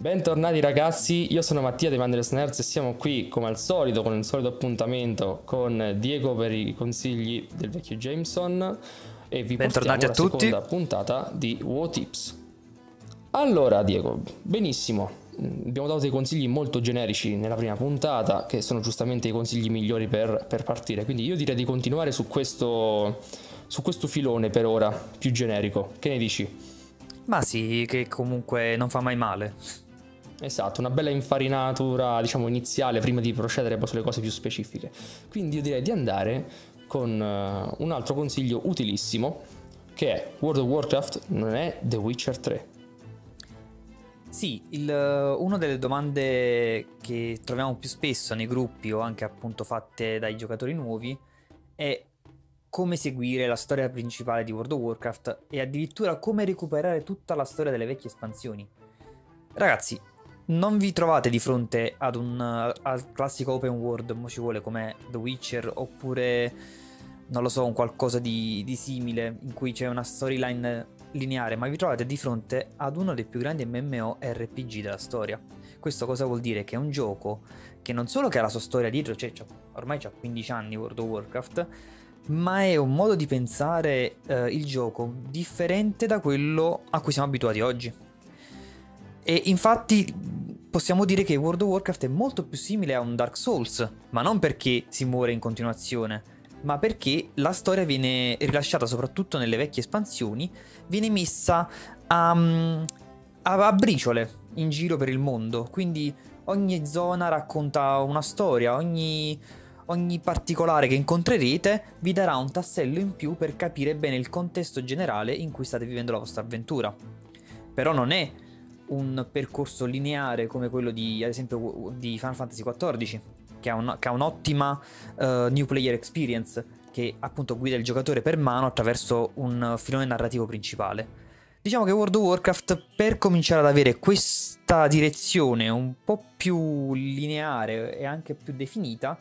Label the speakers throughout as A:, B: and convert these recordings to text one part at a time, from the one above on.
A: Bentornati ragazzi, io sono Mattia dei Manders Nerds e siamo qui come al solito con il solito appuntamento con Diego per i consigli del vecchio Jameson e vi
B: Bentornati
A: portiamo
B: a
A: la
B: tutti.
A: seconda puntata di What Tips. Allora Diego, benissimo, abbiamo dato dei consigli molto generici nella prima puntata che sono giustamente i consigli migliori per, per partire, quindi io direi di continuare su questo, su questo filone per ora più generico, che ne dici?
B: Ma sì, che comunque non fa mai male.
A: Esatto, una bella infarinatura, diciamo, iniziale prima di procedere poi sulle cose più specifiche. Quindi io direi di andare con eh, un altro consiglio utilissimo, che è World of Warcraft non è The Witcher 3.
B: Sì, il- una delle domande che troviamo più spesso nei gruppi o anche appunto fatte dai giocatori nuovi è come seguire la storia principale di World of Warcraft e addirittura come recuperare tutta la storia delle vecchie espansioni. Ragazzi, non vi trovate di fronte ad un al classico open world, mo ci vuole come The Witcher oppure non lo so, un qualcosa di, di simile in cui c'è una storyline lineare, ma vi trovate di fronte ad uno dei più grandi MMORPG della storia. Questo cosa vuol dire? Che è un gioco che non solo che ha la sua storia dietro, cioè ormai c'ha 15 anni World of Warcraft, ma è un modo di pensare eh, il gioco differente da quello a cui siamo abituati oggi. E infatti possiamo dire che World of Warcraft è molto più simile a un Dark Souls, ma non perché si muore in continuazione, ma perché la storia viene rilasciata soprattutto nelle vecchie espansioni, viene messa a, mm, a, a briciole in giro per il mondo, quindi ogni zona racconta una storia, ogni, ogni particolare che incontrerete vi darà un tassello in più per capire bene il contesto generale in cui state vivendo la vostra avventura. Però non è un percorso lineare come quello di, ad esempio, di Final Fantasy XIV, che ha, un- che ha un'ottima eh, new player experience, che appunto guida il giocatore per mano attraverso un filone narrativo principale. Diciamo che World of Warcraft, per cominciare ad avere questa direzione un po' più lineare e anche più definita,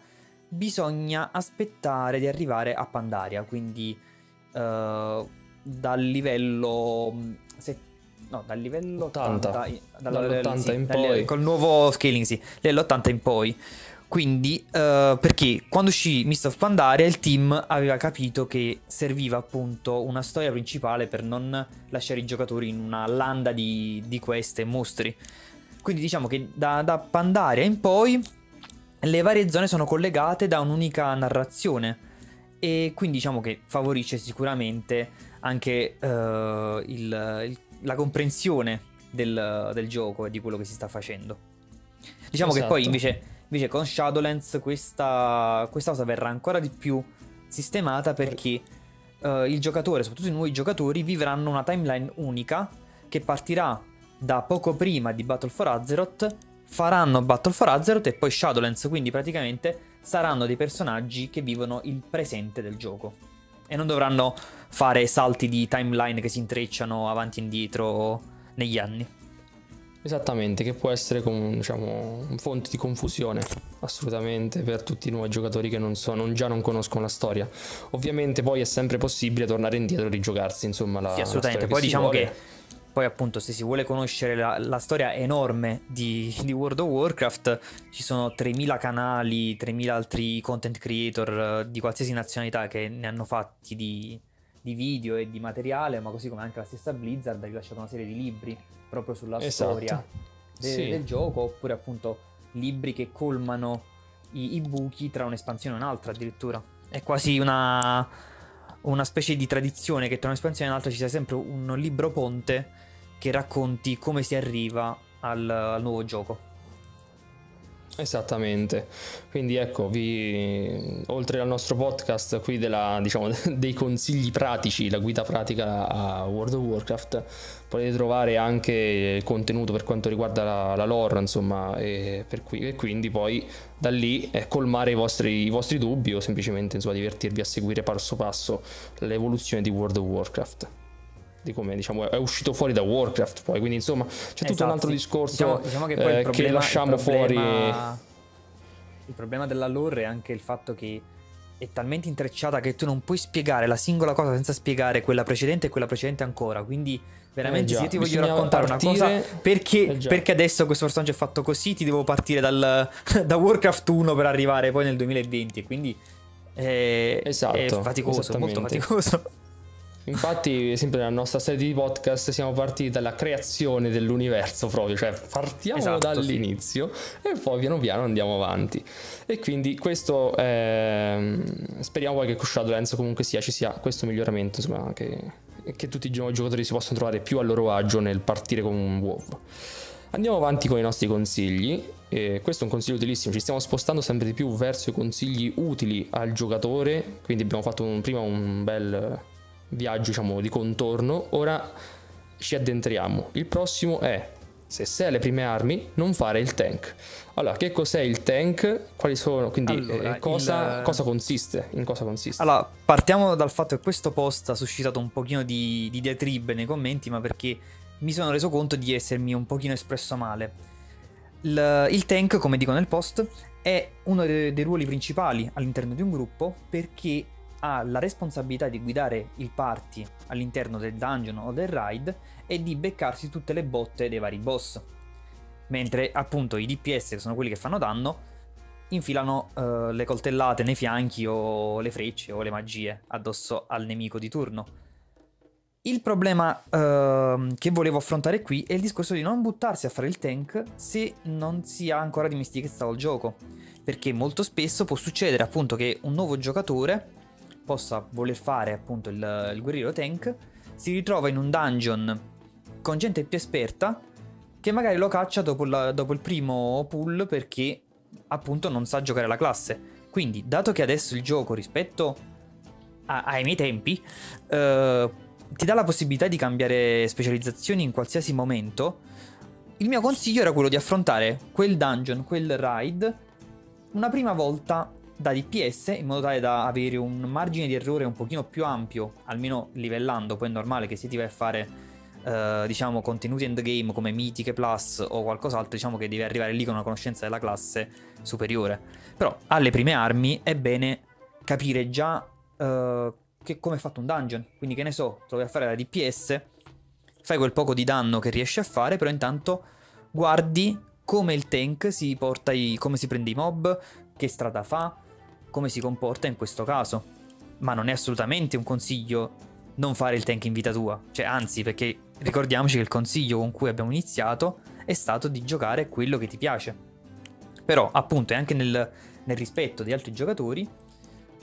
B: bisogna aspettare di arrivare a Pandaria, quindi eh, dal livello mm, se- no, dal livello
A: 80.
B: 80, i-
A: Dall'80 in
B: dal-
A: poi.
B: col nuovo scaling, sì, livello 80 in poi. Quindi, eh, perché quando uscì Mist of Pandaria, il team aveva capito che serviva appunto una storia principale per non lasciare i giocatori in una landa di, di quest e mostri. Quindi diciamo che da, da Pandaria in poi le varie zone sono collegate da un'unica narrazione e quindi diciamo che favorisce sicuramente anche eh, il- il- la comprensione del, del gioco e di quello che si sta facendo. Diciamo che poi
A: Esatto.
B: invece, invece con Shadowlands questa, questa cosa verrà ancora di più sistemata perché eh, il giocatore, soprattutto i nuovi giocatori, vivranno una timeline unica che partirà da poco prima di Battle for Azeroth, faranno Battle for Azeroth e poi Shadowlands, quindi praticamente saranno dei personaggi che vivono il presente del gioco e non dovranno fare salti di timeline che si intrecciano avanti e indietro negli anni.
A: Esattamente, che può essere come, diciamo, un fonte di confusione, assolutamente, per tutti i nuovi giocatori che non, so, non- già non conoscono la storia. Ovviamente poi è sempre possibile tornare indietro e rigiocarsi, insomma, la
B: Sì,
A: la
B: assolutamente.
A: storia
B: Poi diciamo
A: vuole.
B: che poi appunto se si vuole conoscere la, la storia enorme di, di World of Warcraft ci sono 3000 canali, 3000 altri content creator eh, di qualsiasi nazionalità che ne hanno fatti di, di video e di materiale, ma così come anche la stessa Blizzard ha rilasciato una serie di libri proprio sulla
A: Esatto.
B: storia de-
A: Sì.
B: del gioco, oppure appunto libri che colmano i, i buchi tra un'espansione e un'altra addirittura. È quasi una, una specie di tradizione che tra un'espansione e un'altra ci sia sempre un libro ponte che racconti come si arriva al, al nuovo gioco.
A: Esattamente, quindi ecco, vi, oltre al nostro podcast qui della, diciamo, dei consigli pratici, la guida pratica a World of Warcraft, potete trovare anche contenuto per quanto riguarda la, la lore, insomma, e, cui, e quindi poi da lì eh, colmare i vostri, i vostri dubbi o semplicemente insomma, divertirvi a seguire passo passo l'evoluzione di World of Warcraft. Di come diciamo è uscito fuori da Warcraft poi, quindi insomma c'è tutto un
B: Esatto,
A: altro discorso
B: Diciamo, diciamo che poi
A: eh,
B: problema,
A: che lasciamo
B: il problema-
A: fuori.
B: Il problema della lore è anche il fatto che è talmente intrecciata che tu non puoi spiegare la singola cosa senza spiegare quella precedente e quella precedente ancora. Quindi, veramente, eh già, se io ti voglio raccontare partire... una cosa, perché, eh perché, adesso questo personaggio è fatto così, ti devo partire dal, da Warcraft 1 per arrivare poi nel 2020. Quindi, è, esatto, è faticoso, molto faticoso.
A: Infatti, sempre nella nostra serie di podcast siamo partiti dalla creazione dell'universo proprio, cioè partiamo esatto, dall'inizio sì. e poi piano piano andiamo avanti. E quindi questo eh, speriamo poi che con Shadowlands comunque sia, ci sia questo miglioramento, insomma, che, che tutti i giocatori si possano trovare più a loro agio nel partire con un WoW. Andiamo avanti con i nostri consigli. E questo è un consiglio utilissimo. Ci stiamo spostando sempre di più verso i consigli utili al giocatore. Quindi abbiamo fatto un, prima un bel viaggio diciamo di contorno, ora ci addentriamo. Il prossimo è se sei alle prime armi, non fare il tank. Allora, che cos'è il tank? Quali sono? Quindi, allora, eh, cosa, il... cosa, consiste? In cosa consiste?
B: Allora, partiamo dal fatto che questo post ha suscitato un pochino di, di diatribe nei commenti, ma perché mi sono reso conto di essermi un pochino espresso male. Il, il tank, come dico nel post, è uno dei, dei ruoli principali all'interno di un gruppo perché ha la responsabilità di guidare il party all'interno del dungeon o del raid e di beccarsi tutte le botte dei vari boss. Mentre appunto i DPS, che sono quelli che fanno danno, infilano uh, le coltellate nei fianchi o le frecce o le magie addosso al nemico di turno. Il problema uh, che volevo affrontare qui è il discorso di non buttarsi a fare il tank se non si ha ancora dimestichezzato il gioco. Perché molto spesso può succedere appunto che un nuovo giocatore possa voler fare appunto il, il guerriero tank, si ritrova in un dungeon con gente più esperta che magari lo caccia dopo, la, dopo il primo pull perché appunto non sa giocare la classe. Quindi, dato che adesso il gioco rispetto a, ai miei tempi eh, ti dà la possibilità di cambiare specializzazioni in qualsiasi momento, il mio consiglio era quello di affrontare quel dungeon, quel raid, una prima volta da DPS in modo tale da avere un margine di errore un pochino più ampio, almeno livellando, poi è normale che se ti vai a fare Uh, diciamo contenuti endgame come mitiche plus o qualcos'altro diciamo che devi arrivare lì con una conoscenza della classe superiore. Però alle prime armi è bene capire già che, come è fatto un dungeon. Quindi che ne so trovi a fare la DPS fai quel poco di danno che riesci a fare però intanto guardi come il tank si porta i, come si prende i mob che strada fa come si comporta in questo caso. Ma non è assolutamente un consiglio non fare il tank in vita tua. Cioè, anzi, perché ricordiamoci che il consiglio con cui abbiamo iniziato è stato di giocare quello che ti piace. Però, appunto, è anche nel, nel rispetto di altri giocatori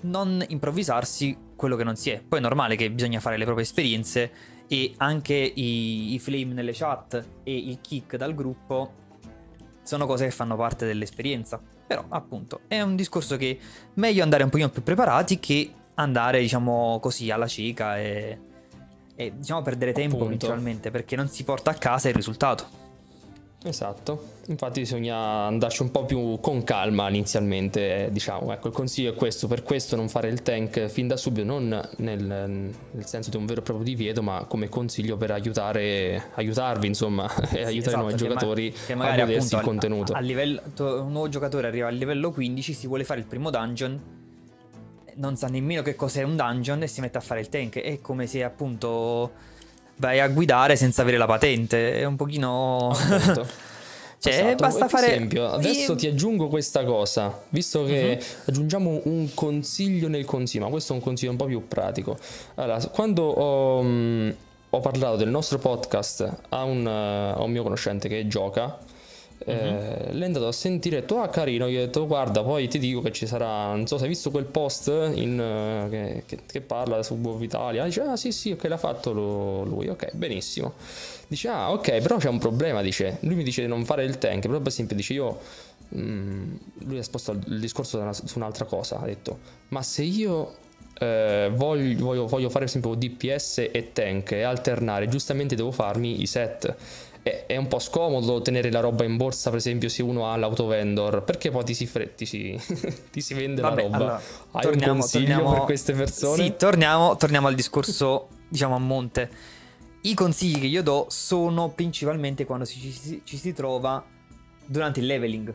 B: non improvvisarsi quello che non si è. Poi è normale che bisogna fare le proprie esperienze e anche i, i flame nelle chat e il kick dal gruppo sono cose che fanno parte dell'esperienza. Però, appunto, è un discorso che meglio andare un pochino più preparati che andare, diciamo, così alla cieca e, e diciamo, perdere tempo appunto. principalmente, perché non si porta a casa il risultato.
A: Esatto, infatti bisogna andarci un po' più con calma inizialmente, diciamo, ecco il consiglio è questo, per questo non fare il tank fin da subito, non nel, nel senso di un vero e proprio divieto, ma come consiglio per aiutare, aiutarvi insomma e aiutare esatto, i nuovi giocatori ma- che magari, a godersi il contenuto.
B: A, a livello, un nuovo giocatore arriva al livello 15, si vuole fare il primo dungeon, non sa nemmeno che cos'è un dungeon e si mette a fare il tank, è come se appunto vai a guidare senza avere la patente. È un pochino.
A: cioè, esatto. basta fare. esempio, adesso ti aggiungo questa cosa. Visto che uh-huh. aggiungiamo un consiglio nel consiglio, ma questo è un consiglio un po' più pratico. Allora, quando ho, um, ho parlato del nostro podcast a un, uh, a un mio conoscente che gioca Eh, l'è andato a sentire detto ah carino gli ho detto guarda poi ti dico che ci sarà non so se hai visto quel post in, uh, che, che, che, parla su Buovo Italia. Dice ah sì sì ok l'ha fatto lui ok benissimo. Dice ah ok però c'è un problema dice. Lui mi dice di non fare il tank però per esempio dice io mm, lui ha spostato il discorso una, su un'altra cosa ha detto. Ma se io eh, voglio, voglio, voglio, fare per esempio DPS e tank e alternare giustamente devo farmi i set è, un po' scomodo tenere la roba in borsa, per esempio, se uno ha l'autovendor, perché poi ti si, fre- ti si, ti si vende Vabbè, la roba. Allora, Hai torniamo, un consiglio torniamo, per queste persone?
B: Sì, torniamo, torniamo al discorso, diciamo, a monte. I consigli che io do sono principalmente quando ci, ci, ci si trova durante il leveling.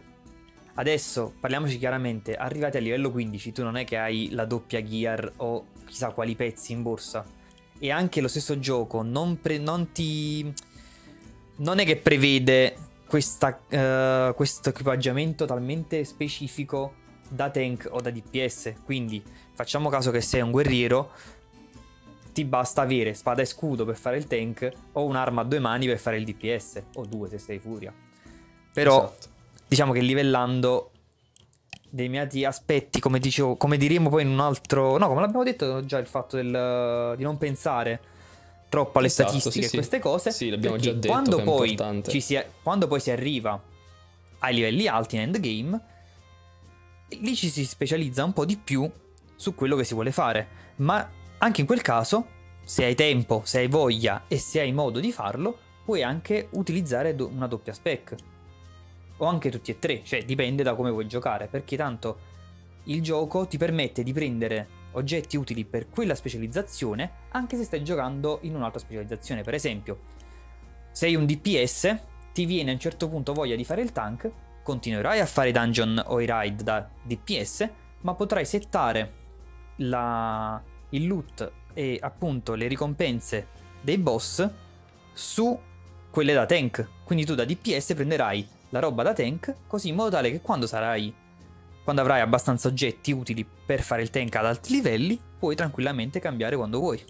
B: Adesso parliamoci chiaramente, arrivati a livello 15 tu non è che hai la doppia gear o chissà quali pezzi in borsa. E anche lo stesso gioco non, pre- non ti... non è che prevede questa, uh, questo equipaggiamento talmente specifico da tank o da DPS. Quindi facciamo caso che sei un guerriero, ti basta avere spada e scudo per fare il tank o un'arma a due mani per fare il DPS, o due se sei furia. Però esatto. diciamo che livellando determinati aspetti, come dicevo, come diremo poi in un altro... No, come l'abbiamo detto già il fatto del, di non pensare troppo alle esatto, statistiche e sì, queste cose.
A: Sì, l'abbiamo già detto.
B: Quando poi,
A: si,
B: quando poi si arriva ai livelli alti in endgame, lì ci si specializza un po' di più su quello che si vuole fare. Ma anche in quel caso, se hai tempo, se hai voglia e se hai modo di farlo, puoi anche utilizzare do- una doppia spec. O anche tutti e tre, cioè dipende da come vuoi giocare, perché tanto il gioco ti permette di prendere oggetti utili per quella specializzazione anche se stai giocando in un'altra specializzazione. Per esempio, sei un DPS, ti viene a un certo punto voglia di fare il tank, continuerai a fare i dungeon o i raid da DPS, ma potrai settare la, il loot e appunto le ricompense dei boss su quelle da tank. Quindi tu da DPS prenderai la roba da tank, così in modo tale che quando sarai quando avrai abbastanza oggetti utili per fare il tank ad alti livelli, puoi tranquillamente cambiare quando vuoi.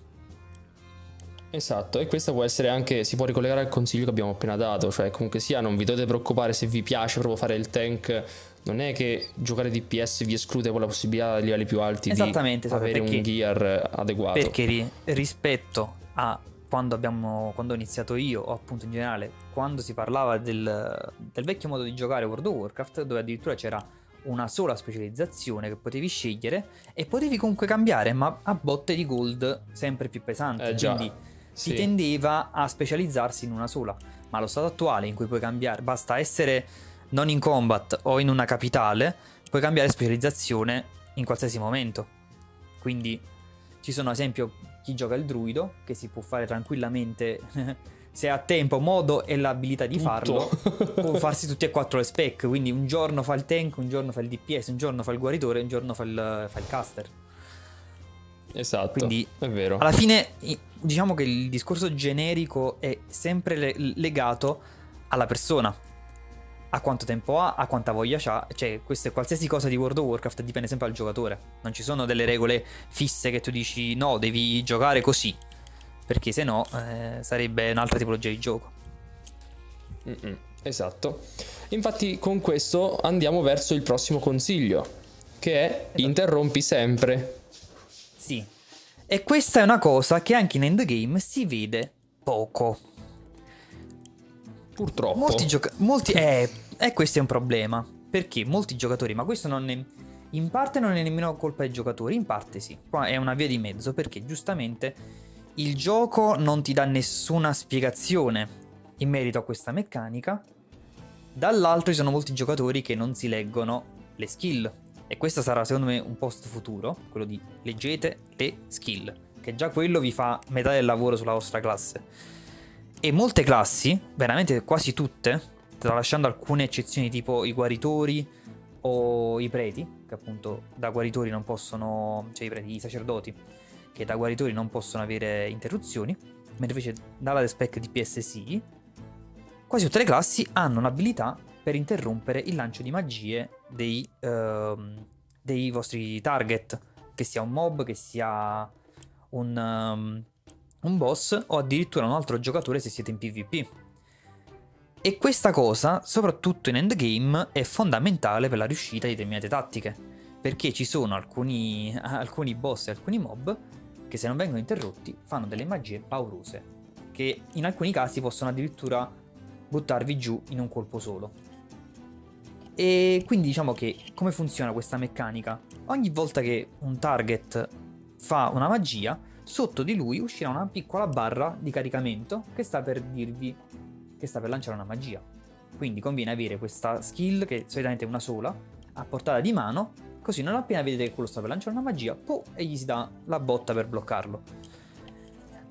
A: Esatto, e questo può essere anche, si può ricollegare al consiglio che abbiamo appena dato, cioè comunque sia non vi dovete preoccupare se vi piace proprio fare il tank, non è che giocare DPS vi esclude quella possibilità a livelli più alti di avere perché, un gear adeguato.
B: Perché ri- rispetto a quando, abbiamo, quando ho iniziato io, o appunto in generale, quando si parlava del, del vecchio modo di giocare World of Warcraft, dove addirittura c'era una sola specializzazione che potevi scegliere e potevi comunque cambiare, ma a botte di gold sempre più pesanti. Eh, quindi sì. si tendeva a specializzarsi in una sola. Ma allo stato attuale in cui puoi cambiare, basta essere non in combat o in una capitale, puoi cambiare specializzazione in qualsiasi momento. Quindi ci sono ad esempio chi gioca il druido che si può fare tranquillamente se ha tempo, modo e l'abilità di Tutto. farlo, può farsi tutti e quattro le spec. Quindi un giorno fa il tank, un giorno fa il DPS, un giorno fa il guaritore, un giorno fa il, fa il caster.
A: Esatto.
B: Quindi
A: è vero.
B: Alla fine, diciamo che il discorso generico è sempre le- legato alla persona. A quanto tempo ha, a quanta voglia ha. Cioè, questo è qualsiasi cosa di World of Warcraft dipende sempre dal giocatore. Non ci sono delle regole fisse che tu dici no, devi giocare così perché se no eh, sarebbe un'altra tipologia di gioco.
A: Mm-mm, esatto. Infatti con questo andiamo verso il prossimo consiglio, che è esatto. interrompi sempre.
B: Sì. E questa è una cosa che anche in endgame si vede poco.
A: Purtroppo.
B: Molti giocatori... Molti... Eh, e questo è un problema. Perché molti giocatori, ma questo non è... In parte non è nemmeno colpa dei giocatori, in parte sì. Qua è una via di mezzo perché giustamente il gioco non ti dà nessuna spiegazione in merito a questa meccanica. Dall'altro ci sono molti giocatori che non si leggono le skill. E questo sarà secondo me un post futuro, quello di leggete le skill, che già quello vi fa metà del lavoro sulla vostra classe. E molte classi, veramente quasi tutte, tralasciando alcune eccezioni tipo i guaritori o i preti, che appunto da guaritori non possono, cioè i preti, i sacerdoti, che da guaritori non possono avere interruzioni, mentre invece dalla spec di PSC quasi tutte le classi hanno un'abilità per interrompere il lancio di magie dei, uh, dei vostri target, che sia un mob, che sia un, um, un boss o addirittura un altro giocatore se siete in PvP. E questa cosa, soprattutto in endgame, è fondamentale per la riuscita di determinate tattiche, perché ci sono alcuni, alcuni boss e alcuni mob che se non vengono interrotti fanno delle magie paurose, che in alcuni casi possono addirittura buttarvi giù in un colpo solo. E quindi diciamo che come funziona questa meccanica? Ogni volta che un target fa una magia, sotto di lui uscirà una piccola barra di caricamento che sta per dirvi che sta per lanciare una magia. Quindi conviene avere questa skill, che solitamente è una sola, a portata di mano, Così non appena vedete che quello sta per lanciare una magia, po' e gli si dà la botta per bloccarlo.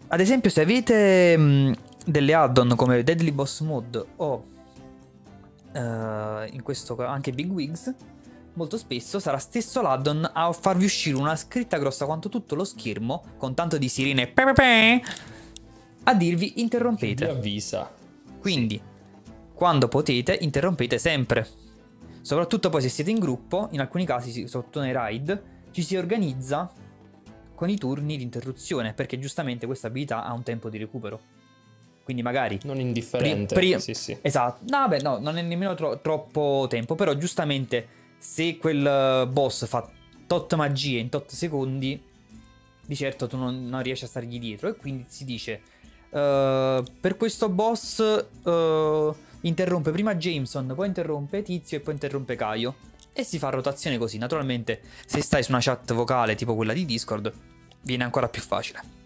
B: Ad esempio, se avete mh, delle add-on come Deadly Boss Mode o uh, in questo anche Big Wigs, molto spesso sarà stesso l'addon a farvi uscire una scritta grossa quanto tutto lo schermo, con tanto di sirene pe pe pe, a dirvi interrompete.
A: Vi avvisa.
B: Quindi, quando potete, interrompete sempre. Soprattutto poi se siete in gruppo, in alcuni casi, soprattutto nei raid, ci si organizza con i turni di interruzione, perché giustamente questa abilità ha un tempo di recupero. Quindi magari...
A: Non indifferente.
B: Pri- pri-
A: sì, sì.
B: Esatto. No, vabbè, no, non è nemmeno tro- troppo tempo, però giustamente se quel boss fa tot magie in tot secondi, di certo tu non, non riesci a stargli dietro. E quindi si dice, uh, per questo boss... Uh, interrompe prima Jameson, poi interrompe Tizio e poi interrompe Caio. E si fa rotazione così. Naturalmente, se stai su una chat vocale tipo quella di Discord, viene ancora più facile.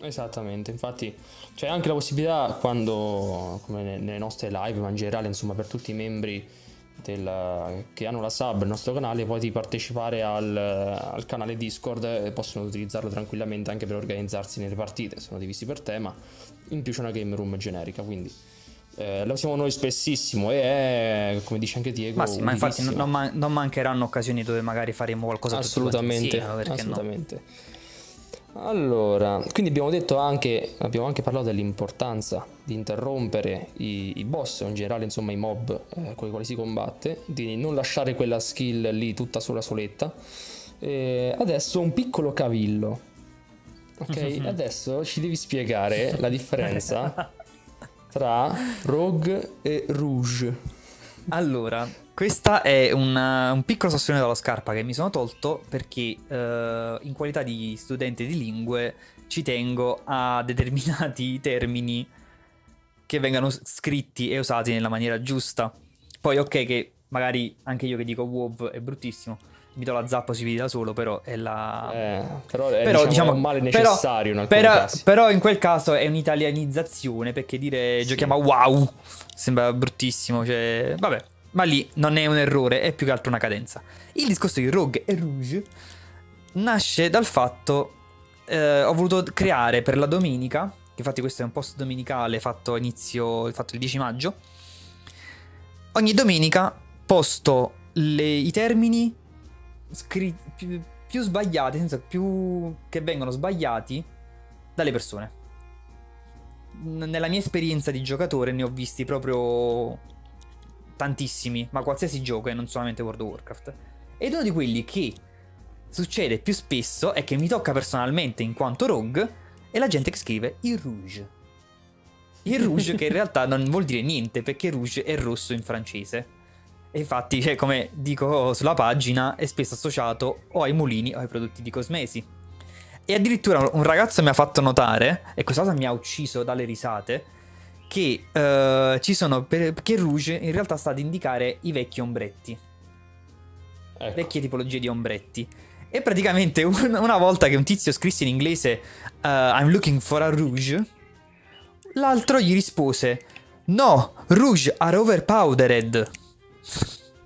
A: Esattamente, infatti c'è anche la possibilità quando, come nelle nostre live, ma in generale, insomma, per tutti i membri del, che hanno la sub il nostro canale, poi di partecipare al, al canale Discord e possono utilizzarlo tranquillamente anche per organizzarsi nelle partite, sono divisi per tema. In più c'è una game room generica, quindi eh, la usiamo noi spessissimo e è, come dice anche Diego,
B: ma sì, ma infatti non, man- non, mancheranno occasioni dove magari faremo qualcosa
A: assolutamente, insieme, assolutamente. No? Allora, quindi abbiamo detto anche, abbiamo anche parlato dell'importanza di interrompere i, i boss o in generale insomma i mob eh, con i quali si combatte, di non lasciare quella skill lì tutta sola soletta. E adesso un piccolo cavillo. Ok, adesso ci devi spiegare la differenza tra Rogue e Rouge.
B: Allora, questa è una, un piccolo sassolino dalla scarpa che mi sono tolto perché uh, in qualità di studente di lingue ci tengo a determinati termini che vengano scritti e usati nella maniera giusta. Poi ok che magari anche io che dico WoW è bruttissimo, mi do la zappa si vede da solo, però è la...
A: Eh, però è però, diciamo, diciamo, un male necessario
B: però,
A: in
B: però, però, in quel caso è un'italianizzazione, perché dire sì. giochiamo a wow sembra bruttissimo, cioè... Vabbè, ma lì non è un errore, è più che altro una cadenza. Il discorso di Rogue e Rouge nasce dal fatto... Eh, ho voluto creare per la domenica, infatti questo è un post domenicale fatto inizio, fatto il 10 maggio, ogni domenica posto le, i termini scri- più, più sbagliati, senza più che vengono sbagliati dalle persone. Nella mia esperienza di giocatore ne ho visti proprio tantissimi, ma qualsiasi gioco e non solamente World of Warcraft. Ed uno di quelli che succede più spesso è che mi tocca personalmente in quanto rogue è la gente che scrive il rouge. Il rouge che in realtà non vuol dire niente perché rouge è rosso in francese. E infatti, cioè, come dico sulla pagina, è spesso associato o ai mulini o ai prodotti di cosmesi. E addirittura un ragazzo mi ha fatto notare, e questa cosa mi ha ucciso dalle risate, che uh, ci sono, perché Rouge in realtà sta ad indicare i vecchi ombretti. Ecco. Vecchie tipologie di ombretti. E praticamente un, una volta che un tizio scrisse in inglese uh, I'm looking for a rouge, l'altro gli rispose No, rouge are overpowdered.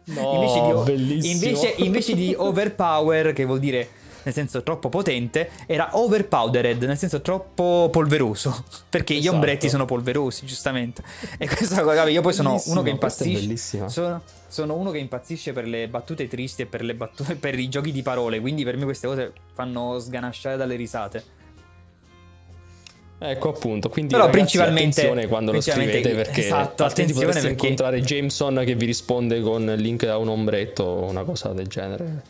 A: No,
B: invece, di,
A: bellissimo.
B: Invece, invece di overpower, che vuol dire nel senso troppo potente, era overpowdered, nel senso troppo polveroso. Perché esatto. gli ombretti sono polverosi, giustamente. E questa cosa, io poi sono uno che impazzisce. Sono, sono, uno che impazzisce per le battute tristi e per, battute, per i giochi di parole. Quindi per me queste cose fanno sganasciare dalle risate.
A: Ecco appunto, quindi
B: Però
A: ragazzi,
B: principalmente,
A: attenzione quando
B: principalmente,
A: lo scrivete perché
B: esatto, attenzione perché
A: incontrare Jameson che vi risponde con il link a un ombretto o una cosa del genere.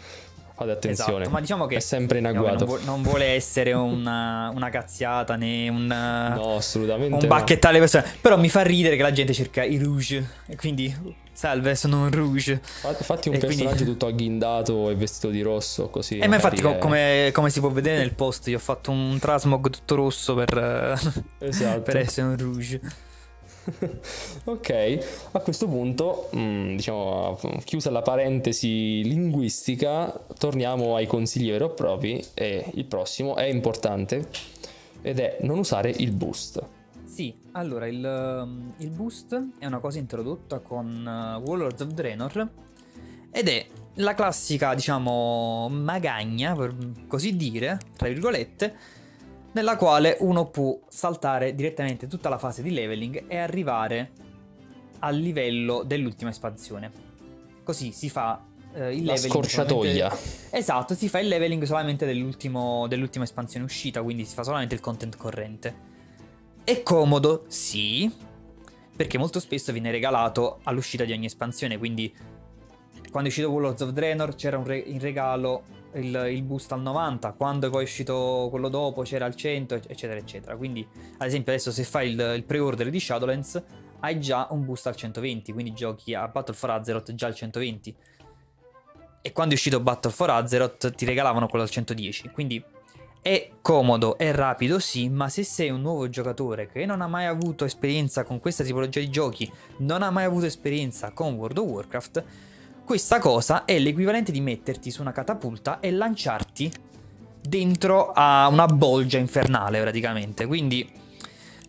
A: Fate attenzione,
B: esatto, ma diciamo che
A: è sempre in agguato.
B: Non, non, vuole essere una, una cazziata né un,
A: no, assolutamente
B: un bacchettare le persone. Però mi fa ridere che la gente cerca i rouge e quindi Salve, sono un rouge.
A: Infatti un e personaggio quindi... tutto agghindato e vestito di rosso, così.
B: E ma infatti, è... come, come, si può vedere nel post, io ho fatto un trasmog tutto rosso per,
A: esatto.
B: per essere un rouge.
A: ok, a questo punto, mh, mm, diciamo, chiusa la parentesi linguistica, torniamo ai consigli veri e propri. E il prossimo è importante ed è non usare il boost.
B: Sì, allora il, um, il, boost è una cosa introdotta con uh, Warlords of Draenor ed è la classica, diciamo, magagna, per così dire, tra virgolette, nella quale uno può saltare direttamente tutta la fase di leveling e arrivare al livello dell'ultima espansione. Così si fa eh, il
A: La
B: leveling
A: scorciatoia.
B: solamente- Esatto, si fa il leveling solamente dell'ultimo- dell'ultima espansione uscita, quindi si fa solamente il content corrente. È comodo, sì, perché molto spesso viene regalato all'uscita di ogni espansione, quindi quando è uscito Worlds of Draenor c'era un re- in regalo il, il boost al 90, quando poi è uscito quello dopo c'era al 100, eccetera, eccetera. Quindi, ad esempio, adesso se fai il, il pre-order di Shadowlands hai già un boost al 120, quindi giochi a Battle for Azeroth già al 120. E quando è uscito Battle for Azeroth ti regalavano quello al 110, quindi è comodo, è rapido, sì, ma se sei un nuovo giocatore che non ha mai avuto esperienza con questa tipologia di giochi, non ha mai avuto esperienza con World of Warcraft, questa cosa è l'equivalente di metterti su una catapulta e lanciarti dentro a una bolgia infernale praticamente. Quindi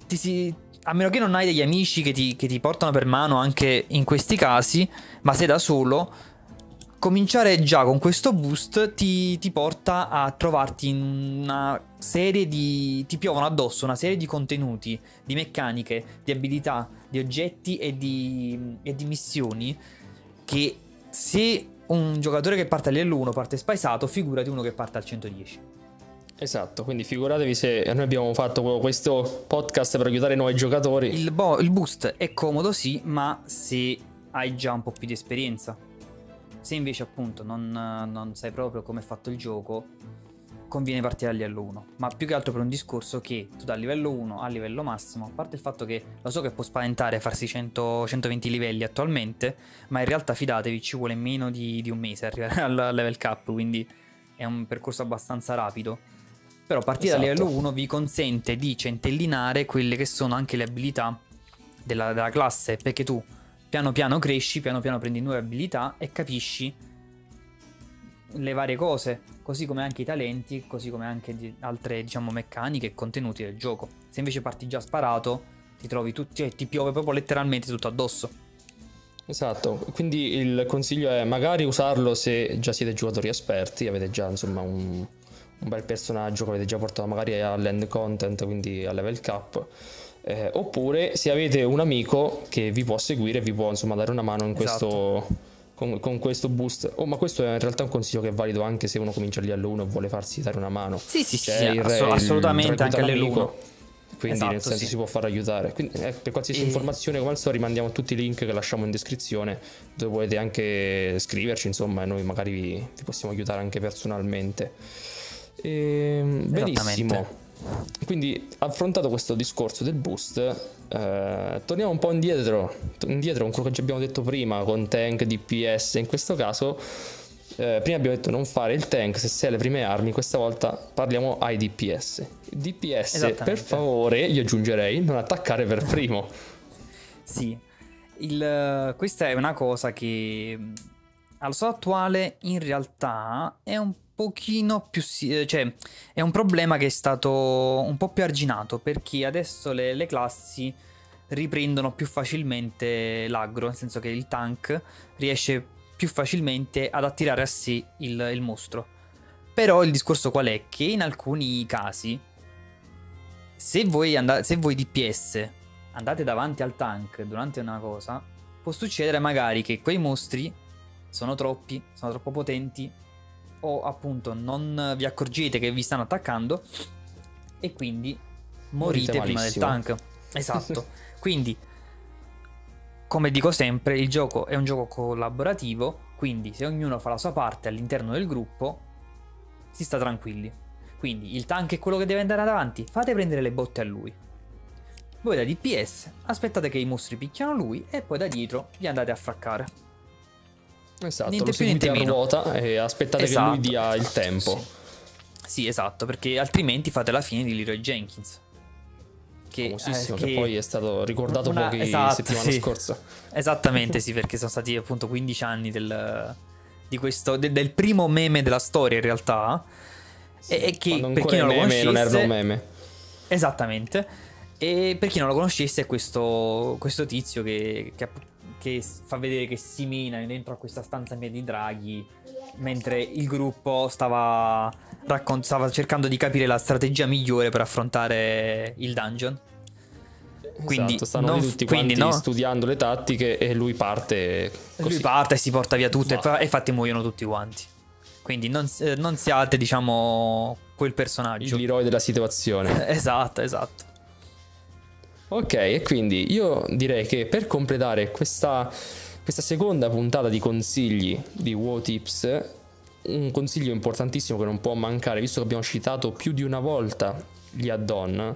B: si- a meno che non hai degli amici che ti, che ti portano per mano anche in questi casi, ma sei da solo, cominciare già con questo boost ti, ti porta a trovarti in una serie di... ti piovono addosso una serie di contenuti, di meccaniche, di abilità, di oggetti e di, e di missioni che se un giocatore che parte a livello 1 parte spaesato, figurati uno che parte al 110.
A: Esatto, quindi figuratevi se noi abbiamo fatto questo podcast per aiutare i nuovi giocatori.
B: Il, bo- il boost è comodo sì, ma se hai già un po' più di esperienza. Se invece appunto non, non sai proprio come è fatto il gioco, conviene partire a livello 1. Ma più che altro per un discorso che tu da livello 1 a livello massimo, a parte il fatto che lo so che può spaventare farsi 100, 120 livelli attualmente, ma in realtà fidatevi ci vuole meno di, di un mese arrivare al level cap, quindi è un percorso abbastanza rapido. Però partire
A: Esatto.
B: da livello 1 vi consente di centellinare quelle che sono anche le abilità della, della classe, perché tu piano piano cresci, piano piano prendi nuove abilità e capisci le varie cose, così come anche i talenti, così come anche di altre diciamo meccaniche e contenuti del gioco. Se invece parti già sparato, ti trovi tutti e ti piove proprio letteralmente tutto addosso.
A: Esatto, quindi il consiglio è magari usarlo se già siete giocatori esperti, avete già insomma un, un bel personaggio che avete già portato magari all'end content, quindi a level cap. Eh, oppure se avete un amico che vi può seguire e vi può insomma dare una mano in questo, con, con questo boost. Oh, ma questo è in realtà un consiglio che è valido anche se uno comincia lì all'1 e vuole farsi dare una mano.
B: Sì, sì, sì,
A: C'è il
B: assolutamente anche
A: recluta
B: all'L1.
A: l'amico, Quindi
B: Esatto,
A: nel senso
B: sì.
A: si può far aiutare. Quindi, eh, per qualsiasi
B: E-
A: informazione, come al solito, rimandiamo tutti i link che lasciamo in descrizione, dove potete anche scriverci, insomma, e noi magari vi, vi possiamo aiutare anche personalmente. Ehm, benissimo. Quindi, affrontato questo discorso del boost, eh, torniamo un po' indietro, indietro con quello che ci abbiamo detto prima, con tank, DPS. In questo caso, eh, prima abbiamo detto non fare il tank se sei alle prime armi, questa volta parliamo ai DPS. DPS, per favore, io aggiungerei non attaccare per primo.
B: Sì, il- questa è una cosa che mh, allo stato attuale in realtà è un pochino più... eh, cioè è un problema che è stato un po' più arginato perché adesso le, le classi riprendono più facilmente l'aggro, nel senso che il tank riesce più facilmente ad attirare a sé il, il mostro. Però il discorso qual è? Che in alcuni casi, se voi, andate, se voi DPS andate davanti al tank durante una cosa, può succedere magari che quei mostri sono troppi, sono troppo potenti, o appunto non vi accorgete che vi stanno attaccando, e quindi morite
A: Morite
B: prima del tank. Esatto. quindi, come dico sempre, il gioco è un gioco collaborativo, quindi se ognuno fa la sua parte all'interno del gruppo, si sta tranquilli. Quindi il tank è quello che deve andare avanti, fate prendere le botte a lui. Voi da DPS aspettate che i mostri picchiano lui e poi da dietro vi andate a fraccare.
A: Esatto,
B: Niente più, niente meno.
A: ruota e aspettate che
B: Esatto.
A: lui dia il tempo.
B: Sì. Sì, esatto, perché altrimenti fate la fine di Leroy Jenkins. Che, eh,
A: che poi è stato ricordato
B: una-
A: poche
B: esatto,
A: settimane
B: sì.
A: scorse.
B: Esattamente, sì, perché sono stati appunto 15 anni del, di questo, de- del primo meme della storia in realtà. E, e che per chi non lo
A: meme non
B: conoscesse...
A: erano meme.
B: Esattamente. E per chi non lo conoscesse è questo, questo tizio che, che, che fa vedere che si mina dentro a questa stanza piena di draghi mentre il gruppo stava, raccon- stava cercando di capire la strategia migliore per affrontare il dungeon. Quindi
A: esatto, stanno
B: non,
A: tutti
B: quindi
A: no,
B: studiando
A: le tattiche e lui parte
B: così. Lui parte e si porta via tutto Ma... e infatti muoiono tutti quanti. Quindi non, non siate, diciamo, quel personaggio.
A: L'eroe della situazione.
B: esatto, esatto.
A: Ok, e quindi io direi che per completare questa, questa seconda puntata di consigli di WoW Tips, un consiglio importantissimo che non può mancare, visto che abbiamo citato più di una volta gli add-on,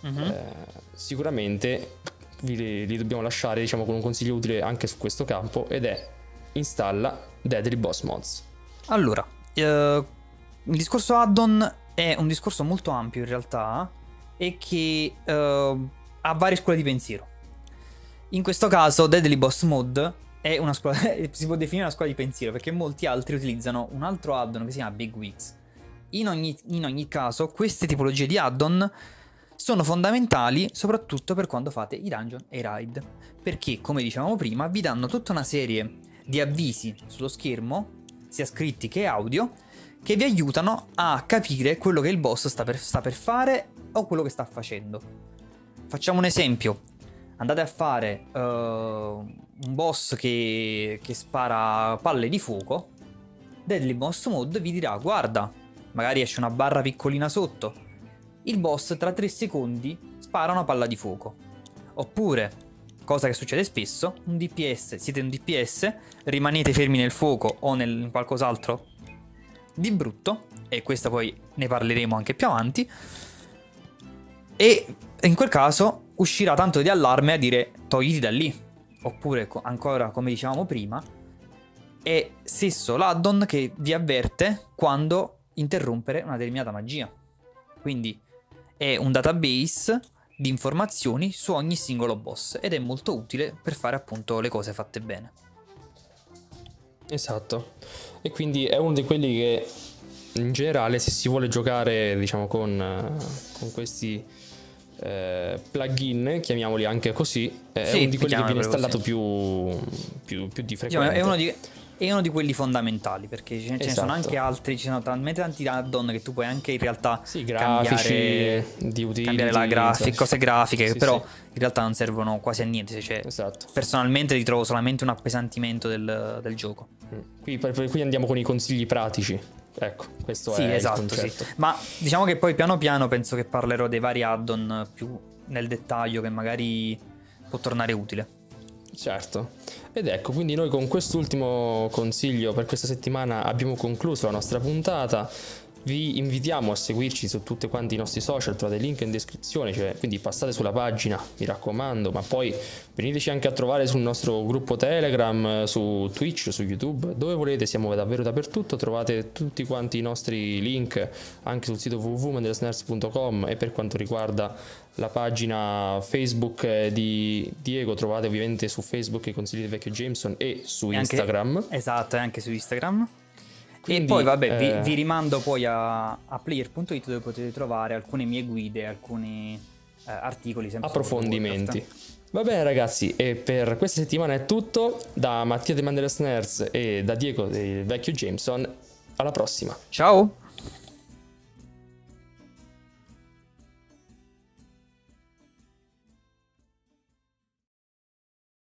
A: uh-huh. eh, sicuramente li, li, dobbiamo lasciare diciamo, con un consiglio utile anche su questo campo ed è installa Deadly Boss Mods.
B: Allora, eh, il discorso add-on è un discorso molto ampio in realtà e che eh, ha varie scuole di pensiero. In questo caso Deadly Boss Mode è una scuola, si può definire una scuola di pensiero perché molti altri utilizzano un altro add-on che si chiama Big Wigs. In ogni, in ogni caso, queste tipologie di add-on sono fondamentali soprattutto per quando fate i dungeon e i raid. Perché, come dicevamo prima, vi danno tutta una serie di avvisi sullo schermo, sia scritti che audio, che vi aiutano a capire quello che il boss sta per, sta per fare o quello che sta facendo. Facciamo un esempio. Andate a fare uh, un boss che, che spara palle di fuoco. Deadly Boss Mode vi dirà: Guarda, magari esce una barra piccolina sotto il boss tra 3 secondi spara una palla di fuoco. Oppure, cosa che succede spesso, un DPS, siete un DPS, rimanete fermi nel fuoco o nel qualcos'altro di brutto, e questa poi ne parleremo anche più avanti, e in quel caso uscirà tanto di allarme a dire togliti da lì. Oppure ancora come dicevamo prima, è stesso l'addon che vi avverte quando interrompere una determinata magia. Quindi è un database di informazioni su ogni singolo boss ed è molto utile per fare appunto le cose fatte bene.
A: Esatto. E quindi è uno di quelli che in generale se si vuole giocare diciamo con, con questi eh, plugin, chiamiamoli anche così, è sì, uno di quelli che viene installato più, più, più, di frequente.
B: È uno di, è uno di quelli fondamentali perché ce, esatto. ne sono esatto. anche altri, ci sono talmente tanti add-on che tu puoi anche in realtà
A: sì, grafici, cambiare,
B: di utility, cambiare la grafica, cose grafiche, sì, però sì. in realtà non servono quasi a niente. Cioè, esatto. Personalmente ritrovo solamente un appesantimento del, del gioco.
A: Mm. Qui, qui, andiamo con i consigli pratici. Ecco, questo
B: sì,
A: è
B: esatto, sì. Ma diciamo che poi piano piano penso che parlerò dei vari add-on più nel dettaglio che magari può tornare utile.
A: Certo. Ed ecco, quindi noi con quest'ultimo consiglio per questa settimana abbiamo concluso la nostra puntata. Vi invitiamo a seguirci su tutti quanti i nostri social, trovate il link in descrizione, cioè, quindi passate sulla pagina, mi raccomando, ma poi veniteci anche a trovare sul nostro gruppo Telegram, su Twitch, su YouTube, dove volete, siamo davvero dappertutto, trovate tutti quanti i nostri link anche sul sito www.mandelsners.com e per quanto riguarda la pagina Facebook di Diego, trovate ovviamente su Facebook i consigli del vecchio Jameson e su e Instagram.
B: Anche, esatto, e anche su Instagram. Quindi, e poi vabbè, eh... vi, vi, rimando poi a, a player.it dove potete trovare alcune mie guide, alcuni eh, articoli,
A: approfondimenti. Va bene ragazzi, e per questa settimana è tutto. Da Mattia De Mandelas Nerds e da Diego del vecchio Jameson, alla prossima.
B: Ciao!